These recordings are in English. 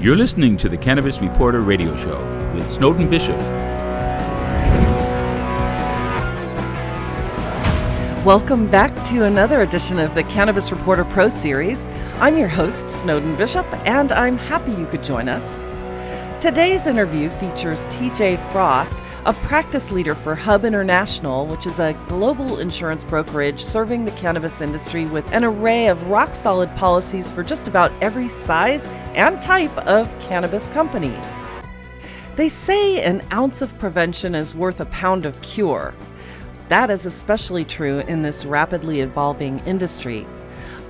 You're listening to the Cannabis Reporter Radio Show with Snowden Bishop. Welcome back to another edition of the Cannabis Reporter Pro Series. I'm your host, Snowden Bishop, and I'm happy you could join us. Today's interview features TJ Frost, a practice leader for Hub International, which is a global insurance brokerage serving the cannabis industry with an array of rock solid policies for just about every size and type of cannabis company. They say an ounce of prevention is worth a pound of cure. That is especially true in this rapidly evolving industry.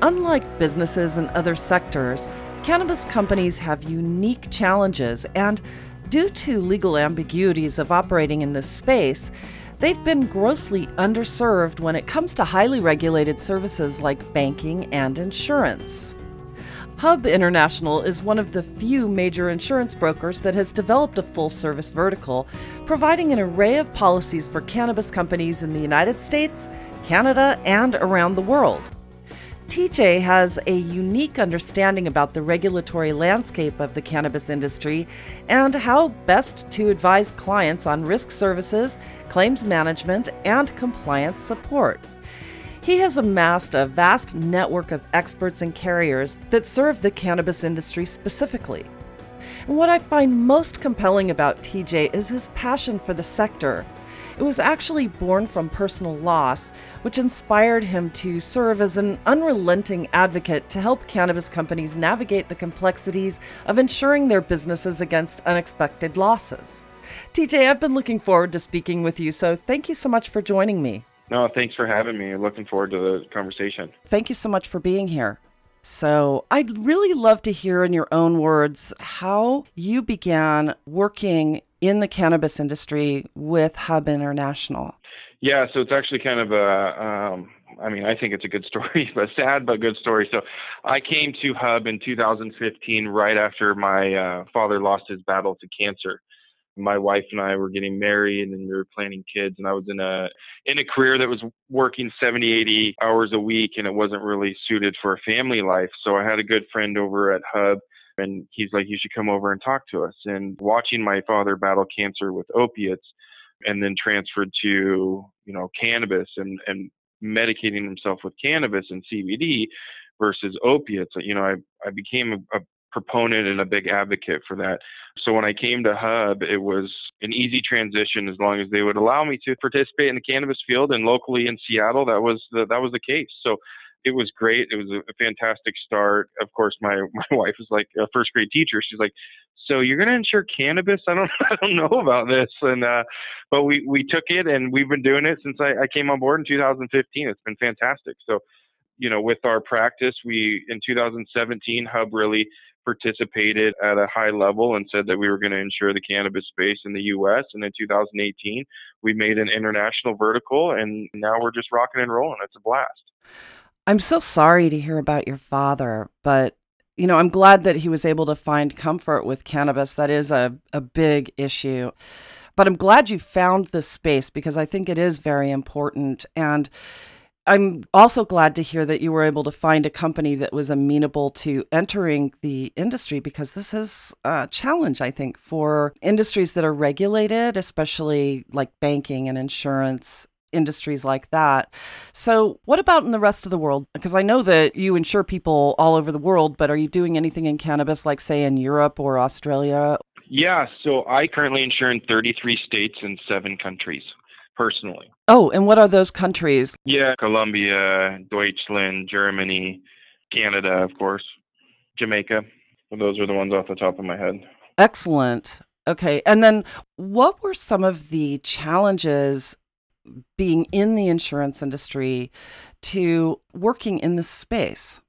Unlike businesses in other sectors, Cannabis companies have unique challenges, and due to legal ambiguities of operating in this space, they've been grossly underserved when it comes to highly regulated services like banking and insurance. Hub International is one of the few major insurance brokers that has developed a full service vertical, providing an array of policies for cannabis companies in the United States, Canada, and around the world. TJ has a unique understanding about the regulatory landscape of the cannabis industry and how best to advise clients on risk services, claims management, and compliance support. He has amassed a vast network of experts and carriers that serve the cannabis industry specifically. And what I find most compelling about TJ is his passion for the sector it was actually born from personal loss, which inspired him to serve as an unrelenting advocate to help cannabis companies navigate the complexities of insuring their businesses against unexpected losses. TJ, I've been looking forward to speaking with you, so thank you so much for joining me. No, thanks for having me. Looking forward to the conversation. Thank you so much for being here. So, I'd really love to hear in your own words how you began working in the cannabis industry with Hub International? Yeah, so it's actually kind of a, um, I mean, I think it's a good story, but sad but good story. So I came to Hub in 2015, right after my uh, father lost his battle to cancer. My wife and I were getting married and we were planning kids and I was in a in a career that was working 70 80 hours a week and it wasn't really suited for a family life. So I had a good friend over at Hub and he's like, you should come over and talk to us. And watching my father battle cancer with opiates and then transferred to, you know, cannabis and, and medicating himself with cannabis and CBD versus opiates, you know, I, I became a, a proponent and a big advocate for that. So when I came to Hub, it was an easy transition as long as they would allow me to participate in the cannabis field and locally in Seattle, that was the, that was the case. So it was great. It was a, fantastic start. Of course, my my wife is like a first grade teacher. She's like, "So you're to insure cannabis? I don't I don't know about this." And uh, but we we took it and we've been doing it since I, I came on board in 2015. It's been fantastic. So, you know, with our practice, we in 2017 Hub really participated at a high level and said that we were going to insure the cannabis space in the U.S. And in 2018, we made an international vertical, and now we're just rocking and rolling. It's a blast. I'm so sorry to hear about your father, but you know, I'm glad that he was able to find comfort with cannabis. That is a, a big issue. But I'm glad you found this space because I think it is very important. And I'm also glad to hear that you were able to find a company that was amenable to entering the industry because this is a challenge, I think, for industries that are regulated, especially like banking and insurance industries like that. So, what about in the rest of the world? Because I know that you insure people all over the world, but are you doing anything in cannabis, like, say, in Europe or Australia? Yeah, so I currently insure in 33 states and seven countries personally. Oh, and what are those countries? Yeah, Colombia, Deutschland, Germany, Canada, of course, Jamaica. Those are the ones off the top of my head. Excellent. Okay. And then what were some of the challenges being in the insurance industry to working in this space?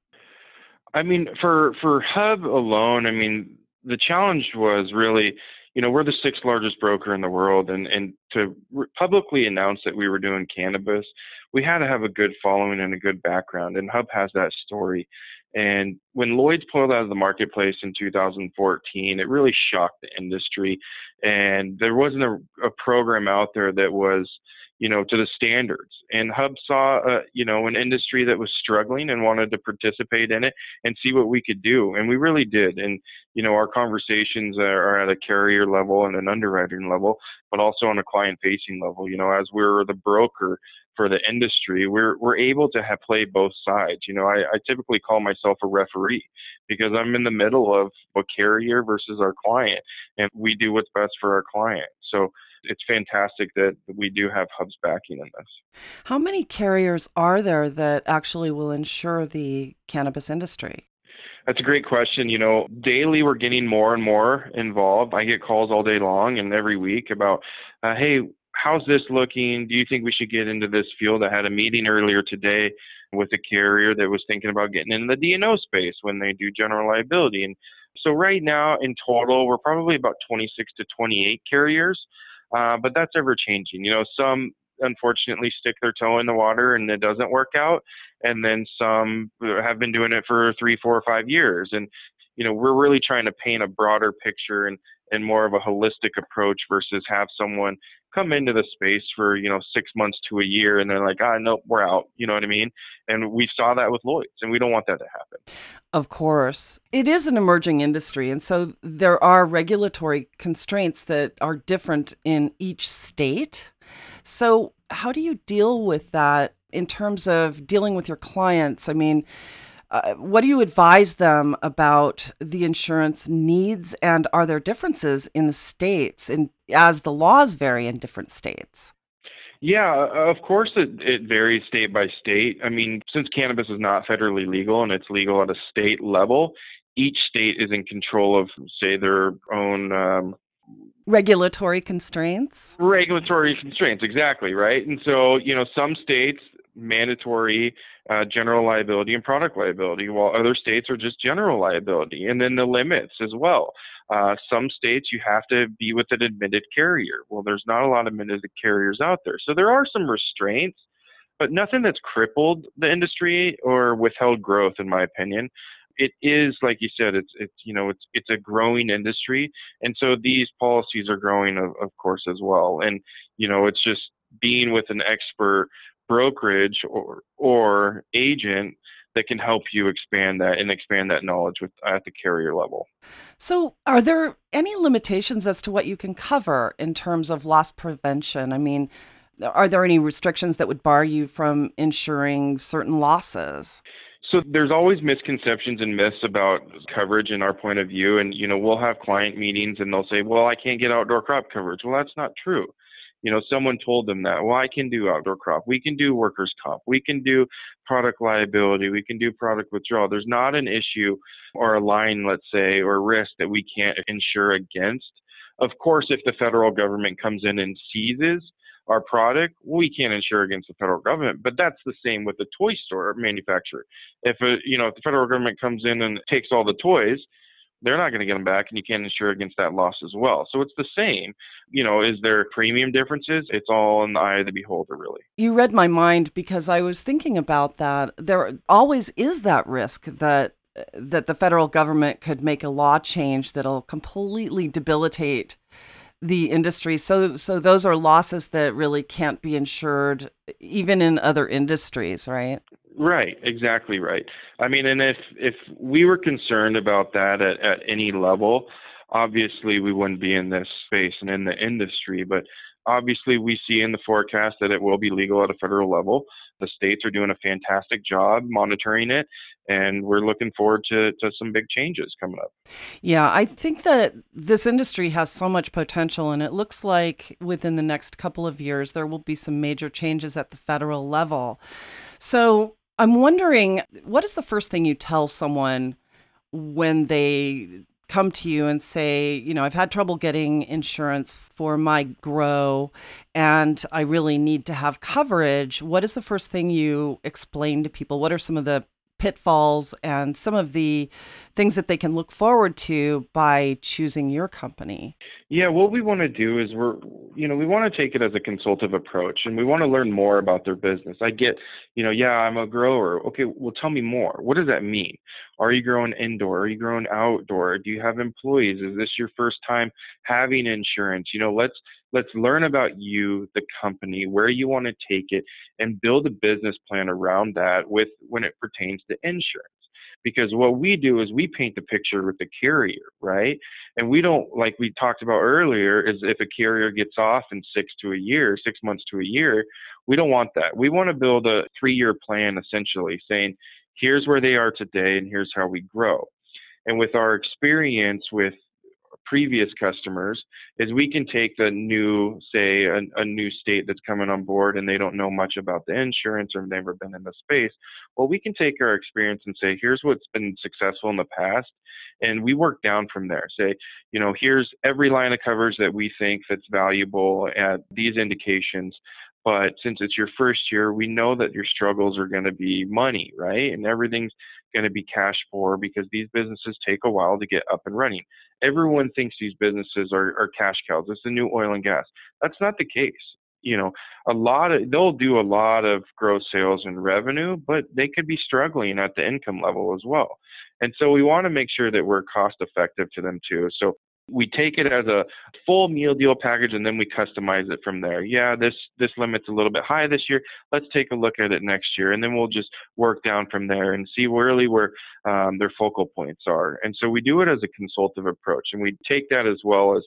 I mean, for for Hub alone, I mean, the challenge was really, you know, we're the sixth largest broker in the world, and and to re- publicly announce that we were doing cannabis, we had to have a good following and a good background, and Hub has that story. And when Lloyd's pulled out of the marketplace in 2014, it really shocked the industry, and there wasn't a, a program out there that was you know, to the standards. And Hub saw, uh, you know, an industry that was struggling and wanted to participate in it and see what we could do. And we really did. And, you know, our conversations are at a carrier level and an underwriting level, but also on a client facing level. You know, as we're the broker for the industry, we're, we're able to have play both sides. You know, I, I typically call myself a referee because I'm in the middle of a carrier versus our client and we do what's best for our client. So, it's fantastic that we do have hubs backing in this. How many carriers are there that actually will insure the cannabis industry? That's a great question. You know, daily we're getting more and more involved. I get calls all day long and every week about, uh, hey, how's this looking? Do you think we should get into this field? I had a meeting earlier today with a carrier that was thinking about getting in the D&O space when they do general liability. And so right now in total, we're probably about 26 to 28 carriers. Uh, but that's ever changing. You know, some unfortunately stick their toe in the water and it doesn't work out, and then some have been doing it for three, four, or five years. And you know, we're really trying to paint a broader picture and and more of a holistic approach versus have someone come into the space for you know six months to a year and they're like ah nope we're out. You know what i mean? And we saw that with lloyd's and we don't want that to happen. Of course. It is an emerging industry and so there are regulatory constraints that are different in each state. So how do you deal with that in terms of dealing with your clients? I mean uh, what do you advise them about the insurance needs and are there differences in the states in, as the laws vary in different states? Yeah, of course it, it varies state by state. I mean, since cannabis is not federally legal and it's legal at a state level, each state is in control of, say, their own um, regulatory constraints. Regulatory constraints, exactly, right? And so, you know, some states mandatory uh, general liability and product liability, while other states are just general liability. And then the limits as well. Uh, some states you have to be with an admitted carrier. Well, there's not a lot of admitted carriers out there. So there are some restraints, but nothing that's crippled the industry or withheld growth, in my opinion. It is, like you said, it's it's you know it's it's a growing industry, and so these policies are growing, of, of course, as well. And you know, it's just being with an expert brokerage or or agent that can help you expand that and expand that knowledge with at the carrier level. So, are there any limitations as to what you can cover in terms of loss prevention? I mean, are there any restrictions that would bar you from insuring certain losses? So there's always misconceptions and myths about coverage in our point of view and you know we'll have client meetings and they'll say, "Well, I can't get outdoor crop coverage." Well, that's not true you know someone told them that well i can do outdoor crop. We can do workers comp. We can do product liability. We can do product withdrawal. There's not an issue or a line let's say or risk that we can't insure against. Of course if the federal government comes in and seizes our product we can't insure against the federal government. But that's the same with the toy store manufacturer. If a, you know if the federal government comes in and takes all the toys they're not going to get them back and you can't insure against that loss as well. So it's the same. You know, is there premium differences? It's all in the eye of the beholder, really. You read my mind because I was thinking about that. There always is that risk that that the federal government could make a law change that'll completely debilitate the industry. So so those are losses that really can't be insured even in other industries, right? Right, exactly right. I mean, and if if we were concerned about that at, at any level, obviously we wouldn't be in this space and in the industry. But obviously, we see in the forecast that it will be legal at a federal level. The states are doing a fantastic job monitoring it, and we're looking forward to, to some big changes coming up. Yeah, I think that this industry has so much potential, and it looks like within the next couple of years, there will be some major changes at the federal level. So, I'm wondering what is the first thing you tell someone when they come to you and say, you know, I've had trouble getting insurance for my grow and I really need to have coverage. What is the first thing you explain to people? What are some of the pitfalls and some of the things that they can look forward to by choosing your company? Yeah, what we want to do is we're, you know, we want to take it as a consultative approach and we want to learn more about their business. I get, you know, yeah, I'm a grower. Okay, well, tell me more. What does that mean? Are you growing indoor? Are you growing outdoor? Do you have employees? Is this your first time having insurance? You know, let's Let's learn about you, the company, where you want to take it, and build a business plan around that with when it pertains to insurance because what we do is we paint the picture with the carrier, right? And we don't, like we talked about earlier, is if a carrier gets off in six to a year, six months to a year, we don't want that. We want to build a three year plan essentially saying, here's where they are today and here's how we grow. And with our experience with previous customers is we can take the new, say, a, a, new state that's coming on board and they don't know much about the insurance or never been in the space. Well, we can take our experience and say, here's what's been successful in the past. And we work down from there. Say, you know, here's every line of coverage that we think that's valuable at these indications. But since it's your first year, we know that your struggles are going to be money, right? And everything's going to be cash poor because these businesses take a while to get up and running. Everyone thinks these businesses are, are cash cows. It's the new oil and gas. That's not the case. You know, a lot of they'll do a lot of gross sales and revenue, but they could be struggling at the income level as well. And so we want to make sure that we're cost effective to them too. So we take it as a full meal deal package and then we customize it from there. Yeah, this this limit's a little bit high this year. Let's take a look at it next year, and then we'll just work down from there and see really where um, their focal points are. And so we do it as a consultative approach, and we take that as well as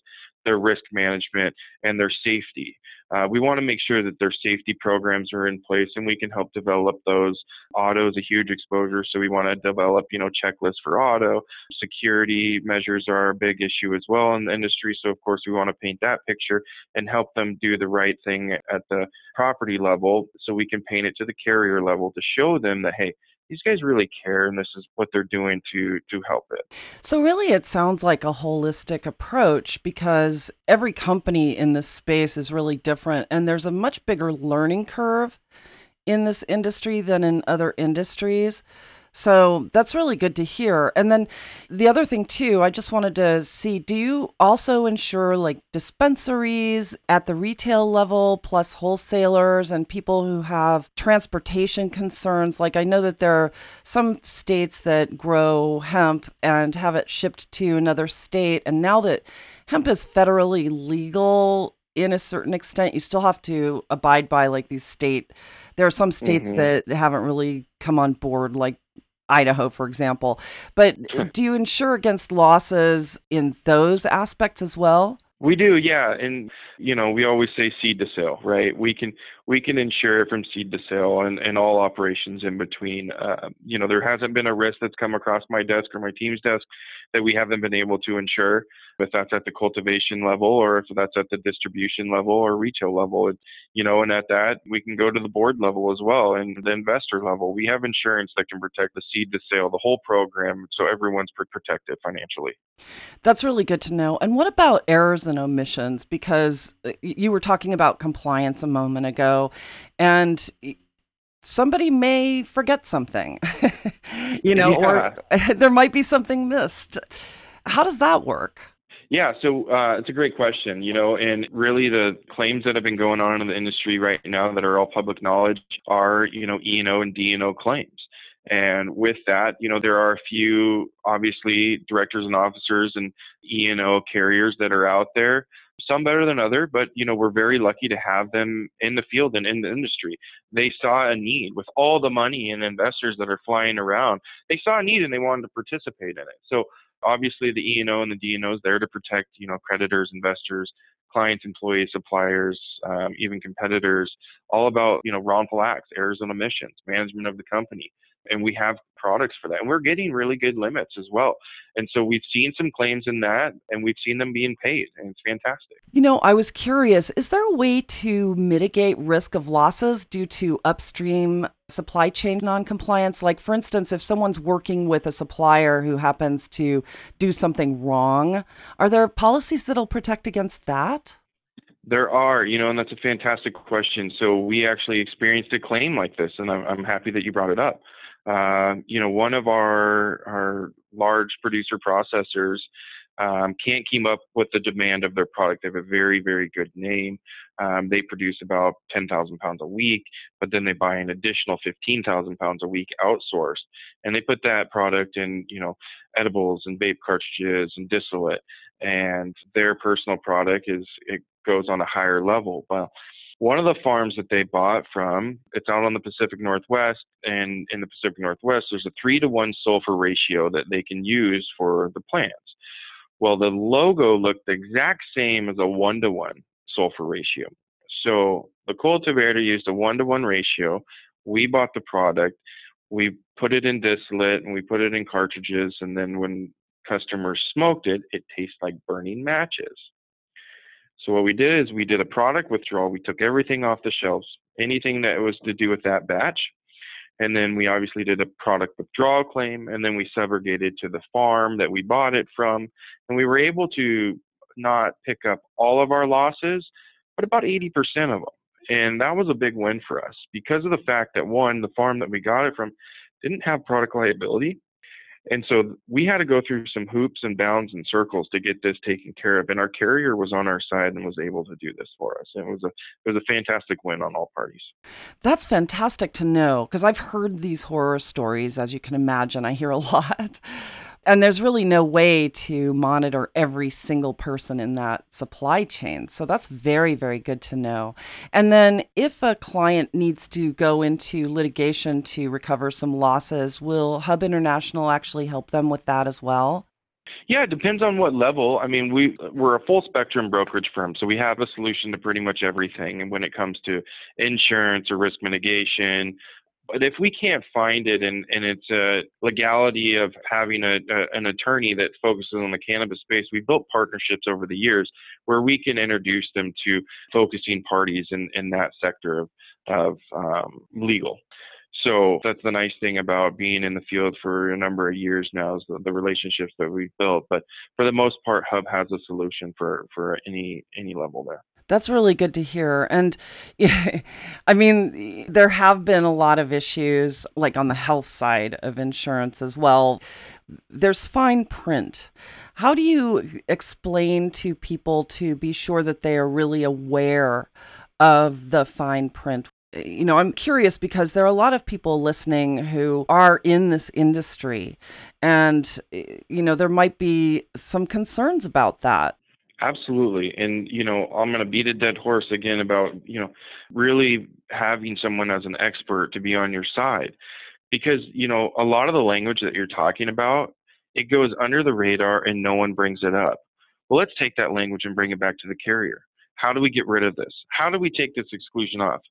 their risk management and their safety. Uh, we want to make sure that their safety programs are in place and we can help develop those. Auto is a huge exposure, so we want to develop, you know, checklists for auto. Security measures are a big issue as well in the industry, so of course we want to paint that picture and help them do the right thing at the property level so we can paint it to the carrier level to show them that, hey, these guys really care and this is what they're doing to to help it. So really it sounds like a holistic approach because every company in this space is really different and there's a much bigger learning curve in this industry than in other industries. So that's really good to hear. And then the other thing, too, I just wanted to see do you also insure like dispensaries at the retail level, plus wholesalers and people who have transportation concerns? Like, I know that there are some states that grow hemp and have it shipped to another state. And now that hemp is federally legal in a certain extent, you still have to abide by like these state there are some states mm-hmm. that haven't really come on board like Idaho, for example. But do you insure against losses in those aspects as well? We do, yeah, and you know we always say seed to sale, right? We can we can insure it from seed to sale and, and all operations in between. Uh, you know there hasn't been a risk that's come across my desk or my team's desk that we haven't been able to insure, if that's at the cultivation level or if that's at the distribution level or retail level. It, you know, and at that we can go to the board level as well and the investor level. We have insurance that can protect the seed to sale, the whole program, so everyone's protected financially. That's really good to know. And what about errors and omissions? Because uh, you were talking about compliance a moment ago, and somebody may forget something, you know, yeah. or there might be something missed. How does that work? Yeah, so uh, it's a great question, you know, and really the claims that have been going on in the industry right now that are all public knowledge are, you know, E and O and D and O claims. And with that, you know, there are a few obviously directors and officers and E and O carriers that are out there. Some better than other, but you know, we're very lucky to have them in the field and in the industry. They saw a need with all the money and investors that are flying around. They saw a need and they wanted to participate in it. So obviously the E and the D and O is there to protect, you know, creditors, investors, clients, employees, suppliers, um, even competitors, all about you know wrongful acts, errors and omissions, management of the company and we have products for that. And we're getting really good limits as well. And so we've seen some claims in that and we've seen them being paid and it's fantastic. You know, I was curious, is there a way to mitigate risk of losses due to upstream supply chain noncompliance? Like for instance, if someone's working with a supplier who happens to do something wrong, are there policies that'll protect against that? There are, you know, and that's a fantastic question. So we actually experienced a claim like this, and I'm, I'm happy that you brought it up. Uh, you know, one of our our large producer processors um, can't keep up with the demand of their product. They have a very, very good name. Um, they produce about 10,000 pounds a week, but then they buy an additional 15,000 pounds a week outsourced, and they put that product in, you know, edibles and vape cartridges and distillate. And their personal product is it goes on a higher level. Well, one of the farms that they bought from, it's out on the Pacific Northwest, and in the Pacific Northwest, there's a three to one sulfur ratio that they can use for the plants. Well, the logo looked the exact same as a one to one sulfur ratio. So the cultivator used a one to one ratio. We bought the product, we put it in distillate, and we put it in cartridges. And then when customers smoked it, it tastes like burning matches. So what we did is we did a product withdrawal. We took everything off the shelves, anything that was to do with that batch, and then we obviously did a product withdrawal claim, and then we segregated to the farm that we bought it from, and we were able to not pick up all of our losses, but about 80% of them. And that was a big win for us because of the fact that one, the farm that we got it from didn't have product liability. And so we had to go through some hoops and bounds and circles to get this taken care of. And our carrier was on our side and was able to do this for us. It was a it was a fantastic win on all parties. That's fantastic to know because I've heard these horror stories, as you can imagine. I hear a lot and there's really no way to monitor every single person in that supply chain. So that's very, very good to know. And then if a client needs to go into litigation to recover some losses, will Hub International actually help them with that as well? Yeah, it depends on what level. I mean, we we're a full spectrum brokerage firm, so we have a solution to pretty much everything. And when it comes to insurance or risk mitigation, but if we can't find it and, and it's a legality of having a, a, an attorney that focuses on the cannabis space, we've built partnerships over the years where we can introduce them to focusing parties in, in that sector of, of um, legal. So that's the nice thing about being in the field for a number of years now is the, the relationships that we've built. But for the most part, Hub has a solution for, for any any level there. That's really good to hear. And I mean, there have been a lot of issues, like on the health side of insurance as well. There's fine print. How do you explain to people to be sure that they are really aware of the fine print? You know, I'm curious because there are a lot of people listening who are in this industry, and, you know, there might be some concerns about that. Absolutely. And, you know, I'm going to beat a dead horse again about, you know, really having someone as an expert to be on your side. Because, you know, a lot of the language that you're talking about, it goes under the radar and no one brings it up. Well, let's take that language and bring it back to the carrier. How do we get rid of this? How do we take this exclusion off?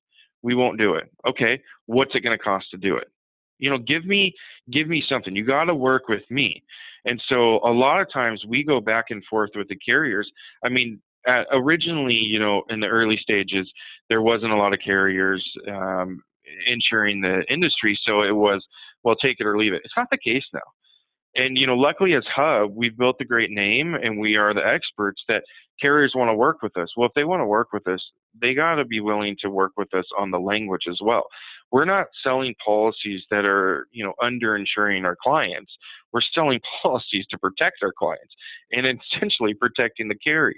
We won't do it. Okay, what's it going to cost to do it? You know, give me give me something. You got to work with me. And so a lot of times we go back and forth with the carriers. I mean, uh, originally, you know, in the early stages, there wasn't a lot of carriers um, insuring the industry, so it was, well, take it or leave it. It's not the case now. And you know, luckily as Hub, we've built a great name, and we are the experts that carriers want to work with us. Well, if they want to work with us, they got to be willing to work with us on the language as well. We're not selling policies that are, you know, underinsuring our clients. We're selling policies to protect our clients and essentially protecting the carrier.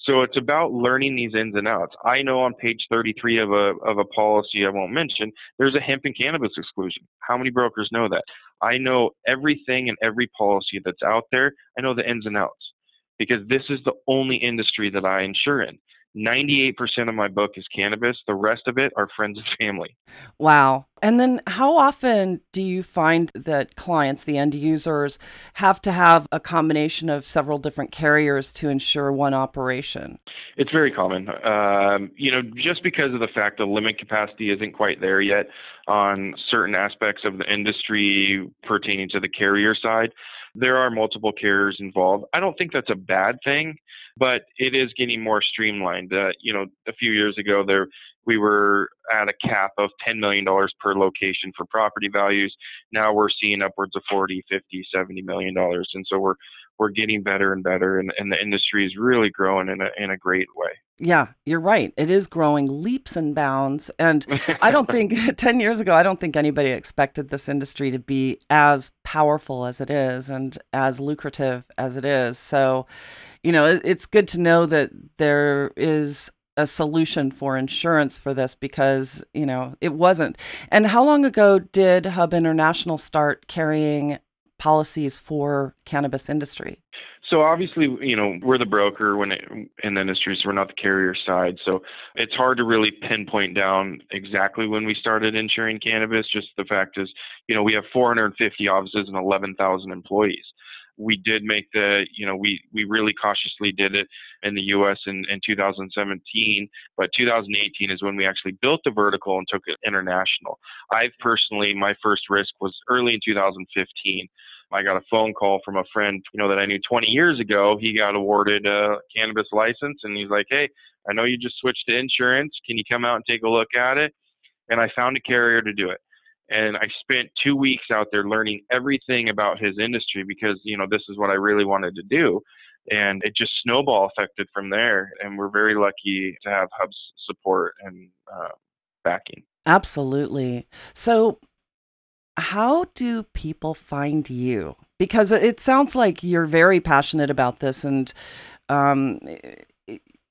So it's about learning these ins and outs. I know on page 33 of a of a policy I won't mention, there's a hemp and cannabis exclusion. How many brokers know that? I know everything and every policy that's out there. I know the ins and outs because this is the only industry that I insure in. 98% of my book is cannabis. The rest of it are friends and family. Wow. And then how often do you find that clients, the end users, have to have a combination of several different carriers to ensure one operation? It's very common. Um, you know, just because of the fact the limit capacity isn't quite there yet on certain aspects of the industry pertaining to the carrier side there are multiple carriers involved. I don't think that's a bad thing, but it is getting more streamlined. Uh, you know, a few years ago, there we were at a cap of $10 million per location for property values. Now we're seeing upwards of 40, 50, 70 million dollars, and so we're we're getting better and better, and, and the industry is really growing in a in a great way. Yeah, you're right. It is growing leaps and bounds. And I don't think 10 years ago, I don't think anybody expected this industry to be as powerful as it is and as lucrative as it is. So, you know, it's good to know that there is a solution for insurance for this because, you know, it wasn't. And how long ago did Hub International start carrying policies for cannabis industry? So obviously, you know, we're the broker when it, in the industry, so we're not the carrier side. So it's hard to really pinpoint down exactly when we started insuring cannabis. Just the fact is, you know, we have 450 offices and 11,000 employees. We did make the, you know, we we really cautiously did it in the U.S. in, in 2017, but 2018 is when we actually built the vertical and took it international. I've personally, my first risk was early in 2015 I got a phone call from a friend, you know, that I knew 20 years ago. He got awarded a cannabis license, and he's like, "Hey, I know you just switched to insurance. Can you come out and take a look at it?" And I found a carrier to do it. And I spent two weeks out there learning everything about his industry because, you know, this is what I really wanted to do. And it just snowball affected from there. And we're very lucky to have Hub's support and uh, backing. Absolutely. So, how do people find you? Because it sounds like you're very passionate about this and um,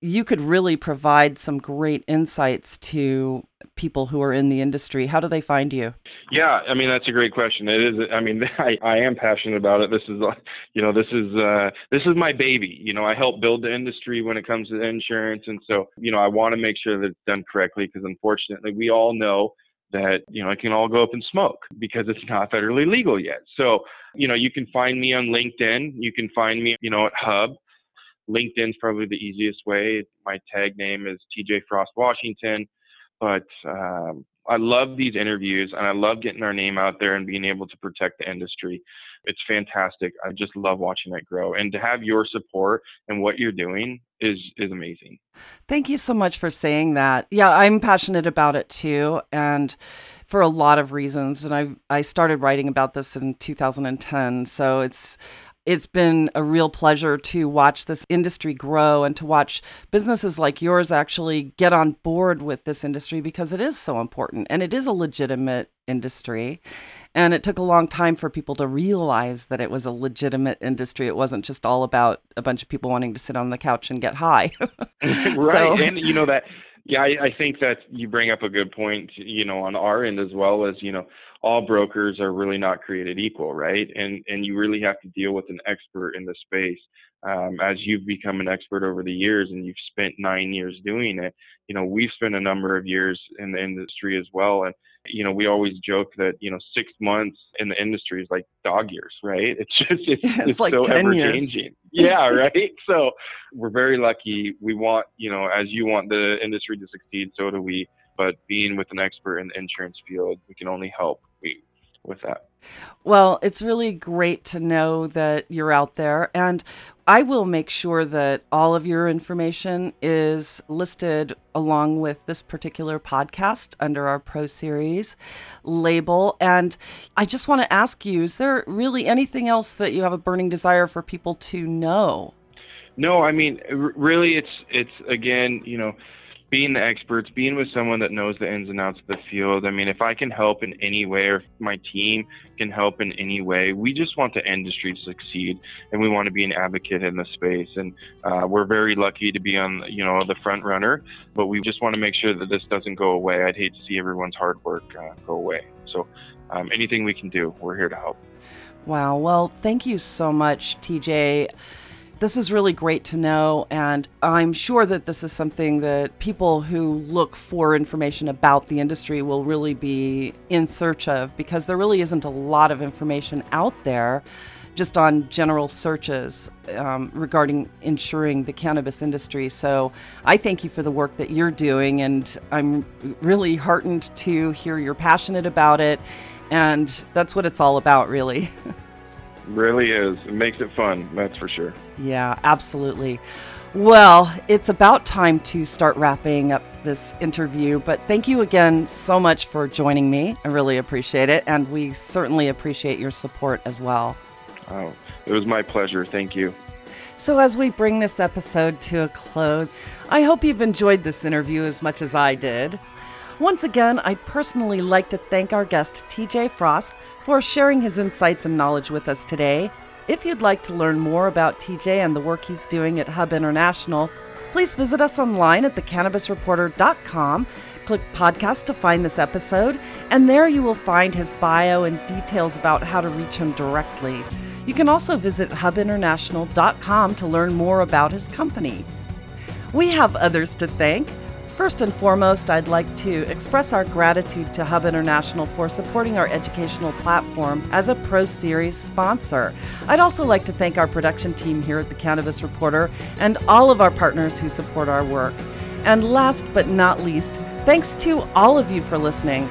you could really provide some great insights to people who are in the industry. How do they find you? Yeah, I mean that's a great question. It is. I mean, I, I am passionate about it. This is, you know, this is uh, this is my baby. You know, I help build the industry when it comes to insurance, and so you know, I want to make sure that it's done correctly because unfortunately, we all know that you know it can all go up in smoke because it's not federally legal yet. So you know you can find me on LinkedIn. You can find me you know at Hub. LinkedIn's probably the easiest way. My tag name is TJ Frost Washington. But um, I love these interviews and I love getting our name out there and being able to protect the industry. It's fantastic. I just love watching it grow. And to have your support and what you're doing is is amazing. Thank you so much for saying that. Yeah, I'm passionate about it too and for a lot of reasons and I I started writing about this in 2010. So it's it's been a real pleasure to watch this industry grow and to watch businesses like yours actually get on board with this industry because it is so important and it is a legitimate industry. And it took a long time for people to realize that it was a legitimate industry. It wasn't just all about a bunch of people wanting to sit on the couch and get high. right. So, and you know that yeah, I, I think that you bring up a good point, you know, on our end as well as, you know, all brokers are really not created equal, right? And and you really have to deal with an expert in the space. Um, as you've become an expert over the years and you've spent nine years doing it, you know, we've spent a number of years in the industry as well. And you know, we always joke that, you know, six months in the industry is like dog years, right? It's just, it's, it's, it's like so ever changing. yeah, right. So we're very lucky. We want, you know, as you want the industry to succeed, so do we. But being with an expert in the insurance field, we can only help with that. Well, it's really great to know that you're out there. And I will make sure that all of your information is listed along with this particular podcast under our Pro Series label. And I just want to ask you is there really anything else that you have a burning desire for people to know? No, I mean, really, it's, it's again, you know, being the experts, being with someone that knows the ins and outs of the field. I mean, if I can help in any way, or if my team can help in any way, we just want the industry to succeed, and we want to be an advocate in the space. And uh, we're very lucky to be on, you know, the front runner, but we just want to make sure that this doesn't go away. I'd hate to see everyone's hard work uh, go away. So, um, anything we can do, we're here to help. Wow. Well, thank you so much, TJ. This is really great to know, and I'm sure that this is something that people who look for information about the industry will really be in search of because there really isn't a lot of information out there just on general searches um, regarding insuring the cannabis industry. So I thank you for the work that you're doing, and I'm really heartened to hear you're passionate about it. And that's what it's all about, really. Really is. It makes it fun, that's for sure. Yeah, absolutely. Well, it's about time to start wrapping up this interview, but thank you again so much for joining me. I really appreciate it, and we certainly appreciate your support as well. Oh, it was my pleasure. Thank you. So, as we bring this episode to a close, I hope you've enjoyed this interview as much as I did. Once again, I'd personally like to thank our guest, TJ Frost, for sharing his insights and knowledge with us today. If you'd like to learn more about TJ and the work he's doing at Hub International, please visit us online at thecannabisreporter.com. Click podcast to find this episode, and there you will find his bio and details about how to reach him directly. You can also visit hubinternational.com to learn more about his company. We have others to thank. First and foremost, I'd like to express our gratitude to Hub International for supporting our educational platform as a Pro Series sponsor. I'd also like to thank our production team here at the Cannabis Reporter and all of our partners who support our work. And last but not least, thanks to all of you for listening.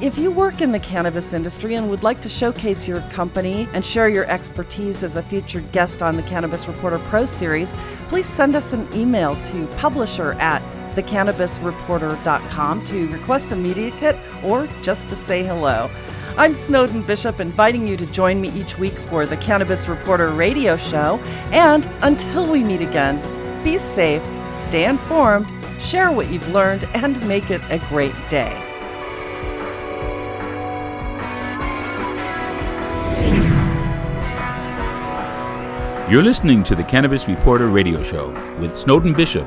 If you work in the cannabis industry and would like to showcase your company and share your expertise as a featured guest on the Cannabis Reporter Pro Series, please send us an email to publisher at thecannabisreporter.com to request a media kit or just to say hello. I'm Snowden Bishop, inviting you to join me each week for the Cannabis Reporter radio show. And until we meet again, be safe, stay informed, share what you've learned, and make it a great day. You're listening to the Cannabis Reporter radio show with Snowden Bishop